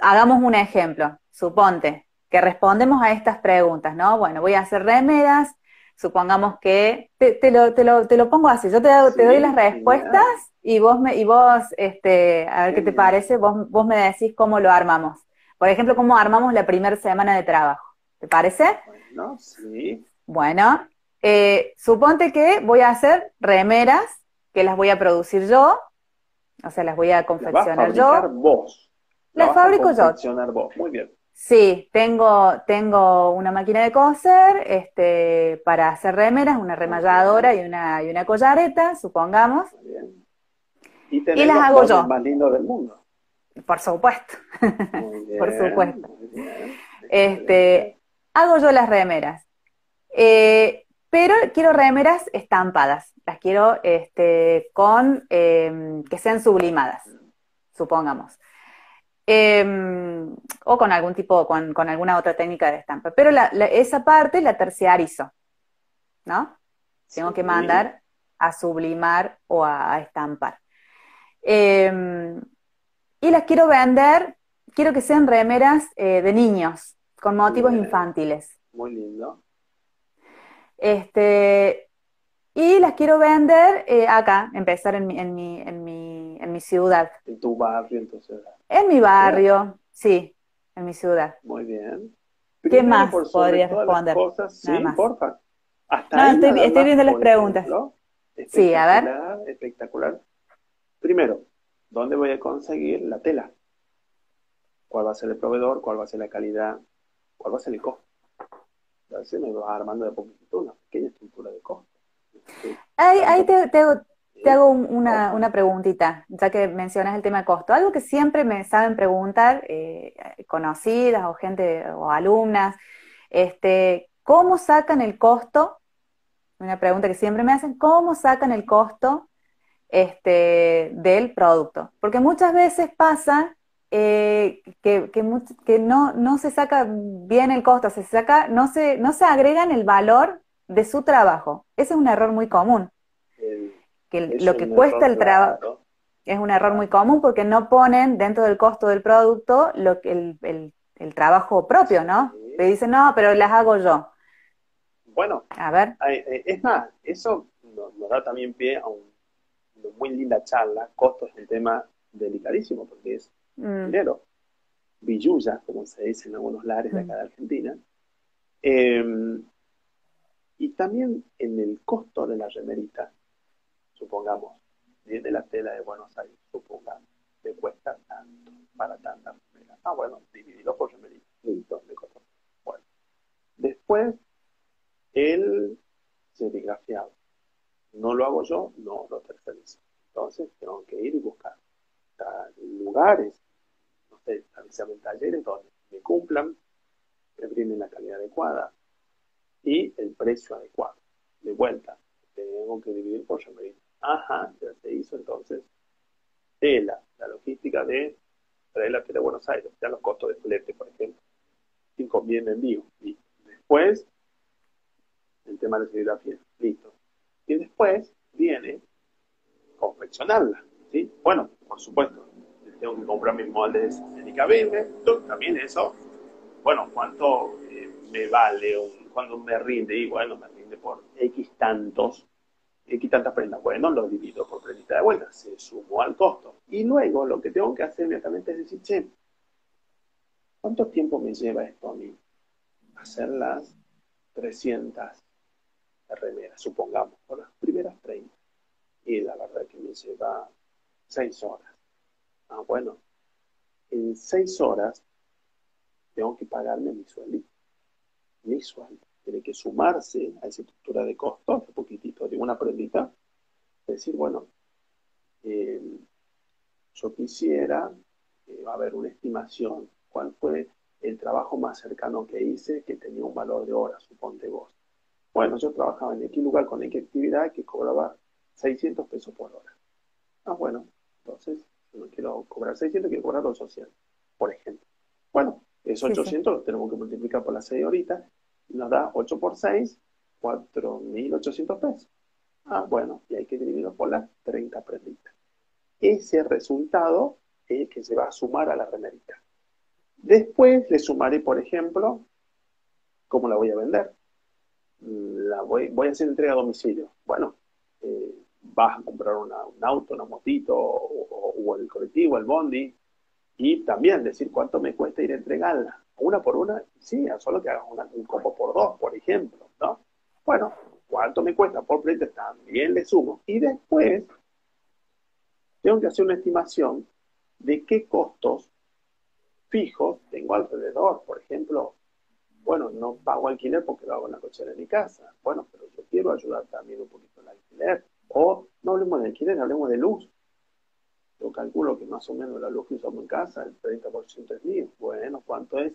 hagamos un ejemplo, suponte que respondemos a estas preguntas, ¿no? Bueno, voy a hacer remeras, supongamos que, te, lo, te, lo, te lo, pongo así, yo te, te doy las respuestas y vos, me, y vos este, a ver qué te parece, vos, vos me decís cómo lo armamos. Por ejemplo, cómo armamos la primera semana de trabajo. ¿Te parece? Bueno, sí. Bueno, eh, suponte que voy a hacer remeras que las voy a producir yo, o sea, las voy a confeccionar yo. vos. Las fabrico yo. vos, muy bien. Sí, tengo, tengo una máquina de coser este, para hacer remeras, una remalladora y una, y una collareta, supongamos. Bien. Y, las hago yo. más lindo del mundo. Por supuesto. Por supuesto. Este, hago yo las remeras. Eh, pero quiero remeras estampadas, las quiero este, con em, que sean sublimadas, supongamos. Em, o con algún tipo, con, con, alguna otra técnica de estampa. Pero esa parte la terciarizo, ¿no? Tengo que mandar a sublimar o a, estampar. Em, y las quiero vender, quiero que sean remeras eh, de niños, con motivos infantiles. Muy lindo. Este, y las quiero vender eh, acá, empezar en mi, en, mi, en, mi, en mi ciudad. En tu barrio, en tu ciudad. En mi barrio, sí, en mi ciudad. Muy bien. ¿Qué más podrías responder? Cosas, sí, porfa. Hasta no, estoy, estoy viendo las preguntas. Sí, a ver. Espectacular. Primero, ¿dónde voy a conseguir la tela? ¿Cuál va a ser el proveedor? ¿Cuál va a ser la calidad? ¿Cuál va a ser el costo? Entonces me vas armando de poquito una pequeña estructura de costo. Ahí, te, hago una, una, preguntita, ya que mencionas el tema de costo. Algo que siempre me saben preguntar eh, conocidas o gente o alumnas, este, ¿cómo sacan el costo? Una pregunta que siempre me hacen, ¿cómo sacan el costo este, del producto? Porque muchas veces pasa eh, que, que, no, no, se saca bien el costo, se saca, no se, no se agregan el valor de su trabajo. Ese es un error muy común. que lo que cuesta el trabajo es un error muy común porque no ponen dentro del costo del producto lo que el, el, trabajo propio, ¿no? Le dicen, no, pero las hago yo. Bueno, a ver. Eh, es más, eso nos, da también pie a una muy linda charla. Costos es el tema delicadísimo porque es. Dinero. Villuya, como se dice en algunos lares de acá de mm. Argentina. Em, y también en el costo de la remerita, supongamos, de la tela de Buenos Aires, supongamos, te cuesta tanto para tanta remera. Ah, bueno, dividirlo por remerita, listo, de costo. Bueno, después, el serigrafiado. No lo hago yo, no lo tercerizo. Entonces, tengo que ir y buscar lugares establecerme talleres donde me cumplan, me brinden la calidad adecuada y el precio adecuado. De vuelta, tengo que dividir por remerita. Ajá, ya se hizo entonces tela, la logística de traer la tela a Buenos Aires, ya los costos de flete, por ejemplo, sin conviene envío. Y después, el tema de la serigrafía, listo. Y después viene confeccionarla, ¿sí? Bueno, por supuesto, tengo que comprar mis moldes en IKBM, también eso, bueno, ¿cuánto eh, me vale? Un, ¿Cuándo me rinde? Y bueno, me rinde por X tantos, X tantas prendas. Bueno, lo divido por prendita de vuelta, se sumó al costo. Y luego lo que tengo que hacer inmediatamente es decir, che, ¿cuánto tiempo me lleva esto a mí? Hacer las 300 remeras, supongamos, por las primeras 30. Y la verdad que me lleva 6 horas. Ah, bueno, en 6 horas tengo que pagarme mi sueldo. Mi sueldo. Tiene que sumarse a esa estructura de costos, un poquitito de una prendita. Decir, bueno, eh, yo quisiera, eh, va a haber una estimación, cuál fue el trabajo más cercano que hice que tenía un valor de hora, suponte vos. Bueno, yo trabajaba en X lugar con X actividad que cobraba 600 pesos por hora. Ah, bueno, entonces, no quiero cobrar 600, quiero cobrar 800, por ejemplo. Bueno, esos 800 los tenemos que multiplicar por las 6 horitas nos da 8 por 6, 4.800 pesos. Ah, bueno, y hay que dividirlo por las 30 prenditas. Ese resultado es el que se va a sumar a la remerita. Después le sumaré, por ejemplo, cómo la voy a vender. La voy, voy a hacer entrega a domicilio. Bueno, eh, vas a comprar un auto, una motito, o, el colectivo, el bondi, y también decir cuánto me cuesta ir a entregarla. Una por una, sí, solo que hagas un combo por dos, por ejemplo, ¿no? Bueno, cuánto me cuesta por frente también le sumo. Y después tengo que hacer una estimación de qué costos fijos tengo alrededor. Por ejemplo, bueno, no pago alquiler porque lo hago en la cochera de mi casa. Bueno, pero yo quiero ayudar también un poquito el alquiler. O no hablemos de alquiler, hablemos de luz. Yo calculo que más o menos la luz que usamos en casa, el 30% es mío. Bueno, ¿cuánto es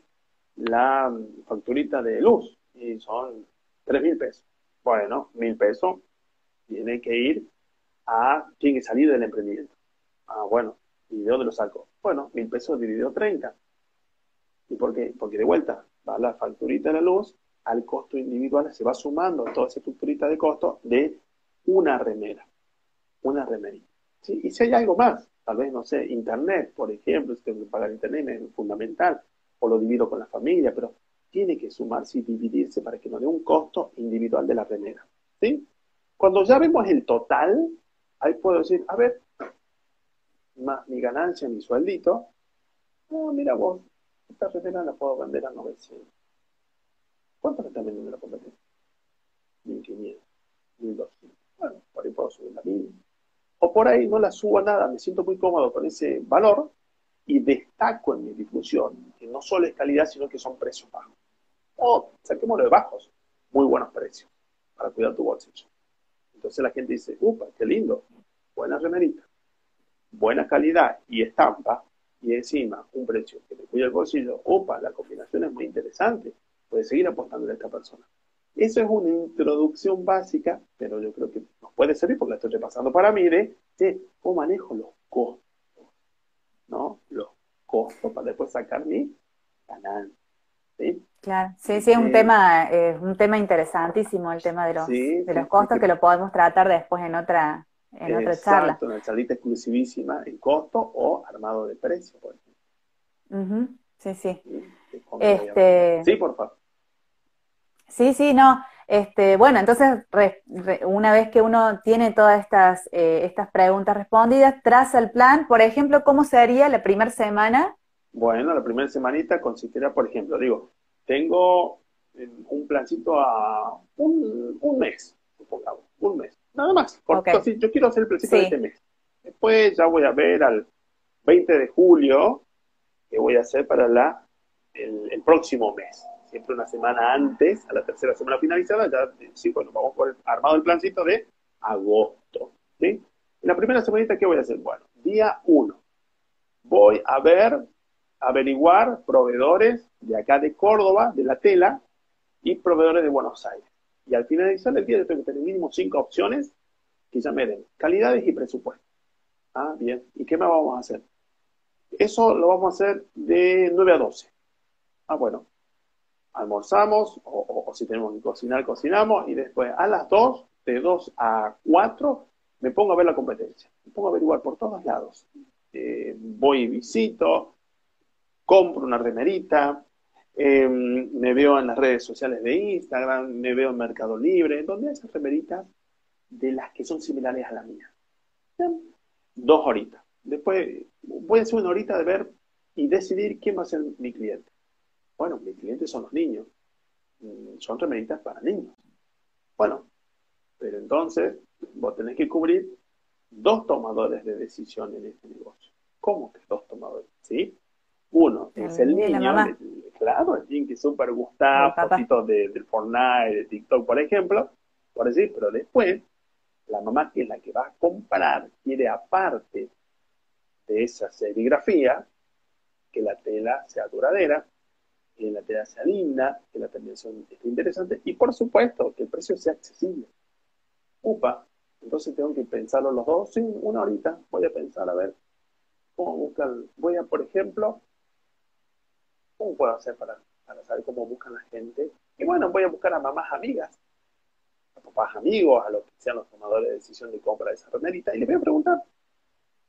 la facturita de luz? Y son 3 mil pesos. Bueno, mil pesos tiene que ir a, tiene que salir del emprendimiento. Ah, bueno, ¿y de dónde lo saco? Bueno, mil pesos dividido 30. ¿Y por qué? Porque de vuelta va la facturita de la luz al costo individual, se va sumando toda esa facturita de costo de una remera, una remerita. Y si hay algo más, tal vez, no sé, internet, por ejemplo, si tengo que pagar internet es fundamental, o lo divido con la familia, pero tiene que sumarse y dividirse para que no dé un costo individual de la remera. Cuando ya vemos el total, ahí puedo decir, a ver, mi ganancia, mi sueldito, oh, mira vos, esta remera la puedo vender a 900. ¿Cuánto me está vendiendo la competencia? 1500, 1200. Bueno, por ahí puedo subir la 1000. O por ahí no la subo a nada, me siento muy cómodo con ese valor y destaco en mi difusión que no solo es calidad, sino que son precios bajos. O saquémoslo de bajos, muy buenos precios para cuidar tu bolsillo. Entonces la gente dice, upa, qué lindo, buena remerita buena calidad y estampa, y encima un precio que te cuida el bolsillo, opa, la combinación es muy interesante, puedes seguir apostando a esta persona. Eso es una introducción básica, pero yo creo que nos puede servir porque la estoy repasando para mí de, cómo manejo los costos, ¿no? Los costos para después sacar mi ganancia. ¿sí? Claro, sí, sí, es un, eh, tema, es un tema interesantísimo el tema de los, de los costos que lo podemos tratar después en otra, en otra charla. una charlita exclusivísima en costo o armado de precio, por ejemplo. Sí, sí. Este... Sí, por favor. Sí, sí, no. Este, bueno, entonces, una vez que uno tiene todas estas, eh, estas preguntas respondidas, traza el plan. Por ejemplo, ¿cómo sería la primera semana? Bueno, la primera semanita consistiría, por ejemplo, digo, tengo un plancito a un, un mes, supongamos, un mes. Nada más. Porque yo quiero hacer el principio de este mes. Después ya voy a ver al 20 de julio qué voy a hacer para la, el, próximo mes. Siempre una semana antes, a la tercera semana finalizada, ya sí, bueno, vamos por el, armado el plancito de agosto. ¿sí? En la primera semanita, ¿qué voy a hacer? Bueno, día 1. Voy a ver averiguar proveedores de acá de Córdoba, de la tela, y proveedores de Buenos Aires. Y al finalizar el día yo tengo que tener mínimo cinco opciones que ya me den calidades y presupuesto. Ah, bien. ¿Y qué más vamos a hacer? Eso lo vamos a hacer de 9 a 12. Ah, bueno. Almorzamos, o, si tenemos que cocinar, cocinamos, y después a las 2, de 2 a 4, me pongo a ver la competencia. Me pongo a averiguar por todos lados. Eh, voy y visito, compro una remerita, eh, me veo en las redes sociales de Instagram, me veo en Mercado Libre, donde hay esas remeritas de las que son similares a la mía. Dos horitas. Después voy a hacer una horita de ver y decidir quién va a ser mi cliente. Bueno, mis clientes son los niños. Mm, son remeritas para niños. Bueno, pero entonces vos tenés que cubrir dos tomadores de decisión en este negocio. ¿Cómo que dos tomadores? ¿Sí? Uno es el niño, claro, el niño que súper gusta, fotitos de, del Fortnite, de TikTok, por ejemplo, por decir, pero después, la mamá que es la que va a comprar, quiere aparte de esa serigrafía, que la tela sea duradera, que la tela sea linda, que la terminación esté interesante y por supuesto que el precio sea accesible. Upa, entonces tengo que pensarlo los dos, sí, una horita, voy a pensar a ver cómo buscan, voy a, por ejemplo, ¿cómo puedo hacer para, para saber cómo buscan la gente? Y bueno, voy a buscar a mamás amigas, a papás amigos, a los que sean los tomadores de decisión de compra de esa remerita, y les voy a preguntar,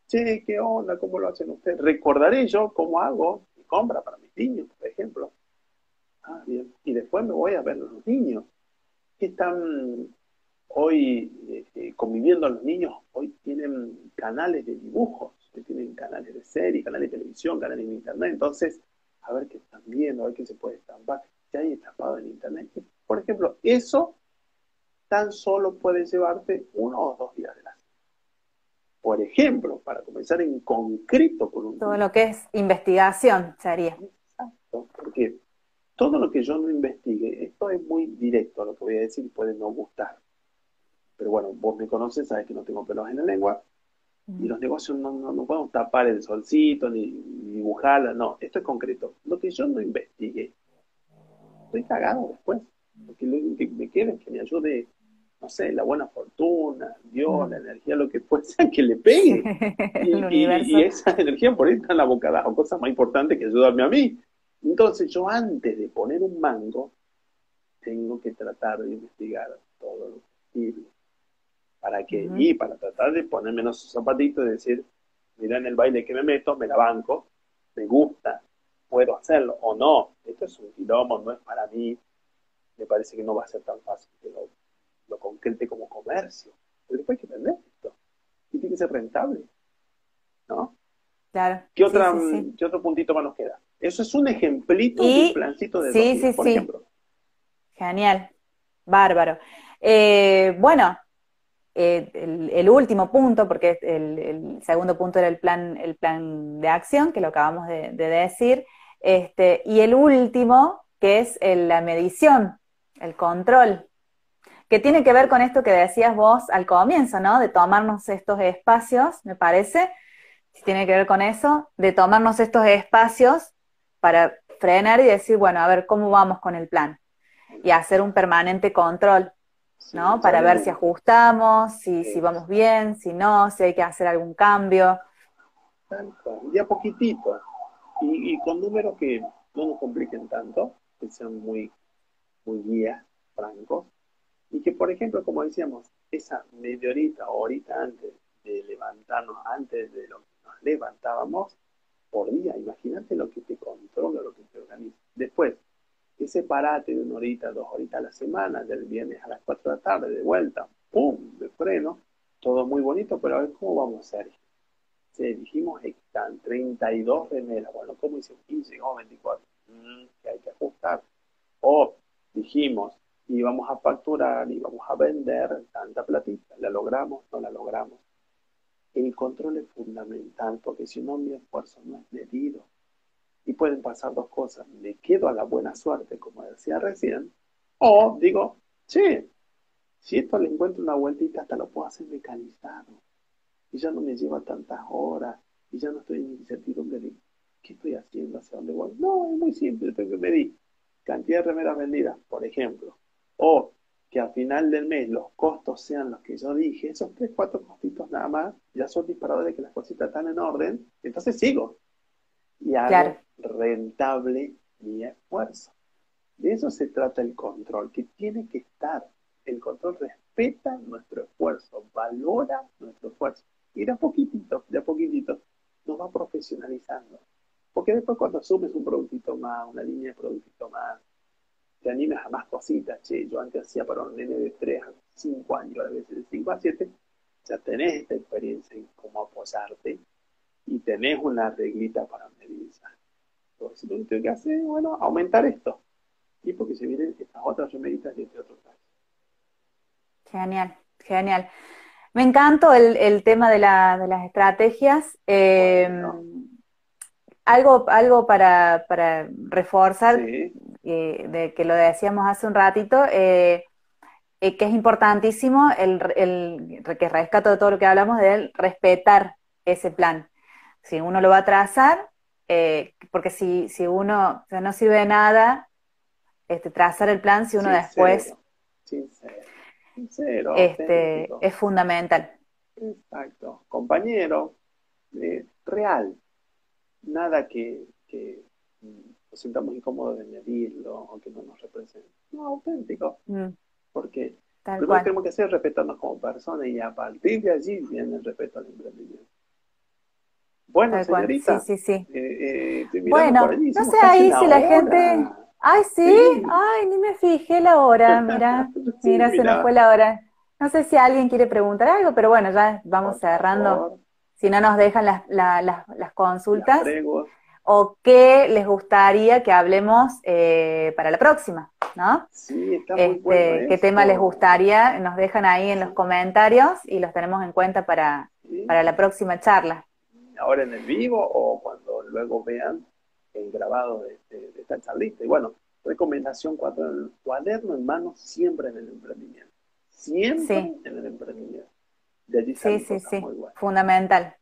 che, ¿qué onda? ¿Cómo lo hacen ustedes? Recordaré yo cómo hago compra para mis niños, por ejemplo. Ah. Y después me voy a ver los niños. ¿Qué están hoy eh, conviviendo los niños? Hoy tienen canales de dibujos, hoy tienen canales de serie, canales de televisión, canales de internet. Entonces, a ver qué están viendo, a ver qué se puede estampar. Si hay estampado en internet. Por ejemplo, eso tan solo puede llevarte uno o dos días de por ejemplo, para comenzar en concreto con un... Todo lo que es investigación sería. Exacto, porque todo lo que yo no investigue, esto es muy directo, lo que voy a decir puede no gustar. Pero bueno, vos me conoces, sabes que no tengo pelos en la lengua, y los negocios no, no, podemos tapar el solcito ni, dibujarla, no, esto es concreto. Lo que yo no investigue, estoy cagado después. Porque lo que me queda es que me ayude no sé, la buena fortuna, Dios, la energía, lo que fuese, que le pegue. y, esa energía por ahí está en la boca o cosas más importantes que ayudarme a mí. Entonces yo antes de poner un mango, tengo que tratar de investigar todo lo posible. ¿Para que Y para tratar de ponerme en esos zapatitos y decir, mira en el baile que me meto, me la banco, me gusta, puedo hacerlo o no. Esto es un quilombo, no es para mí. Me parece que no va a ser tan fácil que lo lo concrete como comercio. Pero después hay que vender esto. Y tiene que ser rentable. ¿No? Claro. ¿Qué, otra, ¿Qué otro puntito más nos queda? Eso es un ejemplito de un plancito de sí, sí, por ejemplo. Genial. Bárbaro. Eh, bueno, eh, el, último punto, porque el, segundo punto era el plan, el plan de acción, que lo acabamos de, de decir, este, y el último, que es la medición, el control que tiene que ver con esto que decías vos al comienzo, ¿no? De tomarnos estos espacios, me parece, si tiene que ver con eso, de tomarnos estos espacios para frenar y decir, bueno, a ver cómo vamos con el plan y hacer un permanente control, ¿no? para ver si ajustamos, si, si vamos bien, si no, si hay que hacer algún cambio. Y a poquitito, y, con números que no nos compliquen tanto, que sean muy, muy guías, francos, y que, por ejemplo, como decíamos, esa media horita o horita antes de levantarnos, antes de lo que nos levantábamos, por día, imagínate lo que te controla, lo que te organiza. Después, ese parate de una horita, dos horitas a la semana, del viernes a las cuatro de la tarde, de vuelta, ¡pum!, de freno, todo muy bonito, pero a ver cómo vamos a hacer. Sí, dijimos que están 32 remeras, bueno, ¿cómo hice 15 o 24? que hay que ajustar. O dijimos, y vamos a facturar y vamos a vender tanta platita. ¿La logramos? ¿No la logramos? El control es fundamental porque si no mi esfuerzo no es medido. Y pueden pasar dos cosas. Me quedo a la buena suerte, como decía recién, o digo, che, si esto le encuentro una vueltita, hasta lo puedo hacer mecanizado. Y ya no me lleva tantas horas, y ya no estoy en incertidumbre de ¿qué estoy haciendo? ¿Hacia dónde voy? No, es muy simple, tengo que medir cantidad de remeras vendidas, por ejemplo, o que a final del mes los costos sean los que yo dije, esos tres, cuatro costitos nada más, ya son disparadores de que las cositas están en orden, entonces sigo. Y hago rentable mi esfuerzo. De eso se trata el control, que tiene que estar. El control respeta nuestro esfuerzo, valora nuestro esfuerzo. Y de a poquitito, de a poquitito, nos va profesionalizando. Porque después cuando asumes un productito más, una línea de productito más, te animas a más cositas. Che, yo antes hacía para un nene de 3 a 5 años, a veces de 5 a 7, ya tenés esta experiencia en cómo apoyarte y tenés una reglita para medir Entonces, lo que tengo que hacer, bueno, aumentar esto. Y porque se vienen estas otras remeditas de este otro caso. Genial, genial. Me encantó el, tema de, las estrategias. Eh, algo, algo para, reforzar, eh, de que lo decíamos hace un ratito, eh, que es importantísimo el, el, que rescato todo lo que hablamos de respetar ese plan. Si uno lo va a trazar, porque si, si uno no sirve de nada este, trazar el plan si uno después este, es fundamental. Exacto. Compañero, eh, real. Nada que, que nos sintamos incómodos de medirlo o que no nos represente. No, auténtico. Mm. Porque lo que tenemos que hacer es respetarnos como personas y a partir de allí viene el respeto al emprendimiento. Bueno, señorita. Sí, sí, sí. Eh, eh, bueno, no sé ahí si la gente Ay, ¿sí? ay, ni me fijé la hora, mira, mira, se nos fue la hora. No sé si alguien quiere preguntar algo, pero bueno, ya vamos cerrando. Si no nos dejan las, las, consultas. O qué les gustaría que hablemos eh, para la próxima, ¿no? Sí, está muy este, ¿Qué tema les gustaría? Nos dejan ahí en los comentarios y los tenemos en cuenta para, para la próxima charla. Ahora en el vivo o cuando luego vean el grabado de, esta charlita. Y bueno, recomendación cuatro, el cuaderno en mano siempre en el emprendimiento. Siempre en el emprendimiento. De allí sí, sí, sí, fundamental.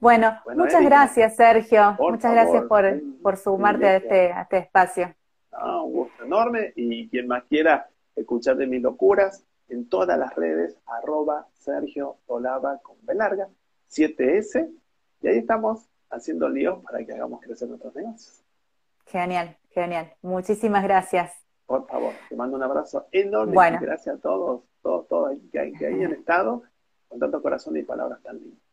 Bueno, muchas gracias, Sergio. muchas gracias por, por sumarte a este, a este espacio. un gusto enorme. Y quien más quiera escuchar de mis locuras, en todas las redes, arroba Sergio Olava con B larga, 7S. Y ahí estamos haciendo líos para que hagamos crecer nuestros negocios. Genial, genial. Muchísimas gracias. Por favor, te mando un abrazo enorme. Bueno. Gracias a todos, todos, todos que, que hayan estado con tanto corazón y palabras tan lindas.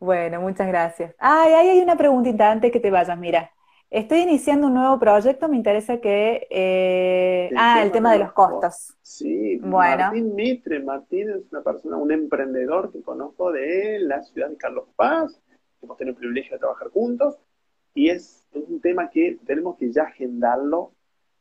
Bueno, muchas gracias. Ay, ahí hay una preguntita antes que te vayas, mira. Estoy iniciando un nuevo proyecto, me interesa que... Eh, ah, el tema de los costos. Sí, bueno. Martín Mitre. Martín es una persona, un emprendedor que conozco de la ciudad de Carlos Paz, hemos tenido el privilegio de trabajar juntos y es, un tema que tenemos que ya agendarlo,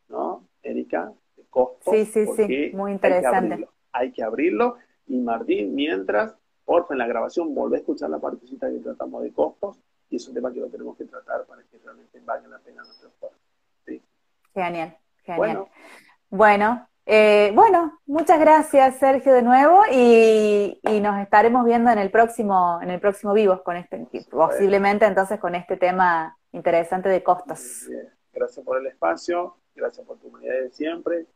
¿no, Erika? De costo. Sí, sí, sí, muy interesante. Hay que, abrirlo, y Martín, mientras, porfa, en la grabación volvé a escuchar la partecita que tratamos de costos y es un tema que lo tenemos que tratar para que realmente valga la pena nuestro esfuerzo. ¿sí? Genial, genial. Bueno, bueno eh, bueno, muchas gracias Sergio de nuevo y, nos estaremos viendo en el próximo, en el próximo vivo con este, posiblemente entonces con este tema interesante de costos. Gracias por el espacio, gracias por tu humanidad de siempre,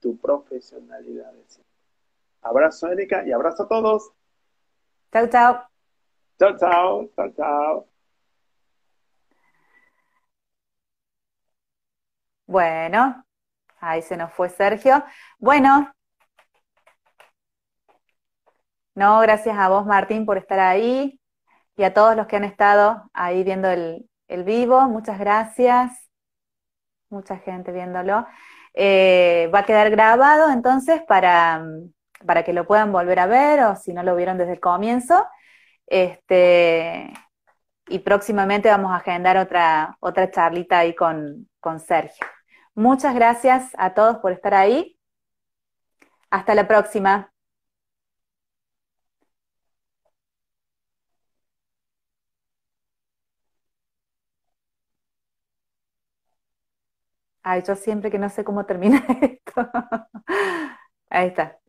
tu profesionalidad de siempre. Abrazo Erika y abrazo a todos. Chao, chao. Chao, chao, chao, chao. Bueno, Ahí se nos fue Sergio. Bueno, no, gracias a vos, Martín, por estar ahí y a todos los que han estado ahí viendo el, vivo. Muchas gracias. Mucha gente viéndolo. Eh, va a quedar grabado entonces para, para que lo puedan volver a ver o si no lo vieron desde el comienzo. Este, y próximamente vamos a agendar otra, otra charlita ahí con, con Sergio. Muchas gracias a todos por estar ahí. Hasta la próxima. Ay, yo siempre que no sé cómo termina esto. Ahí está.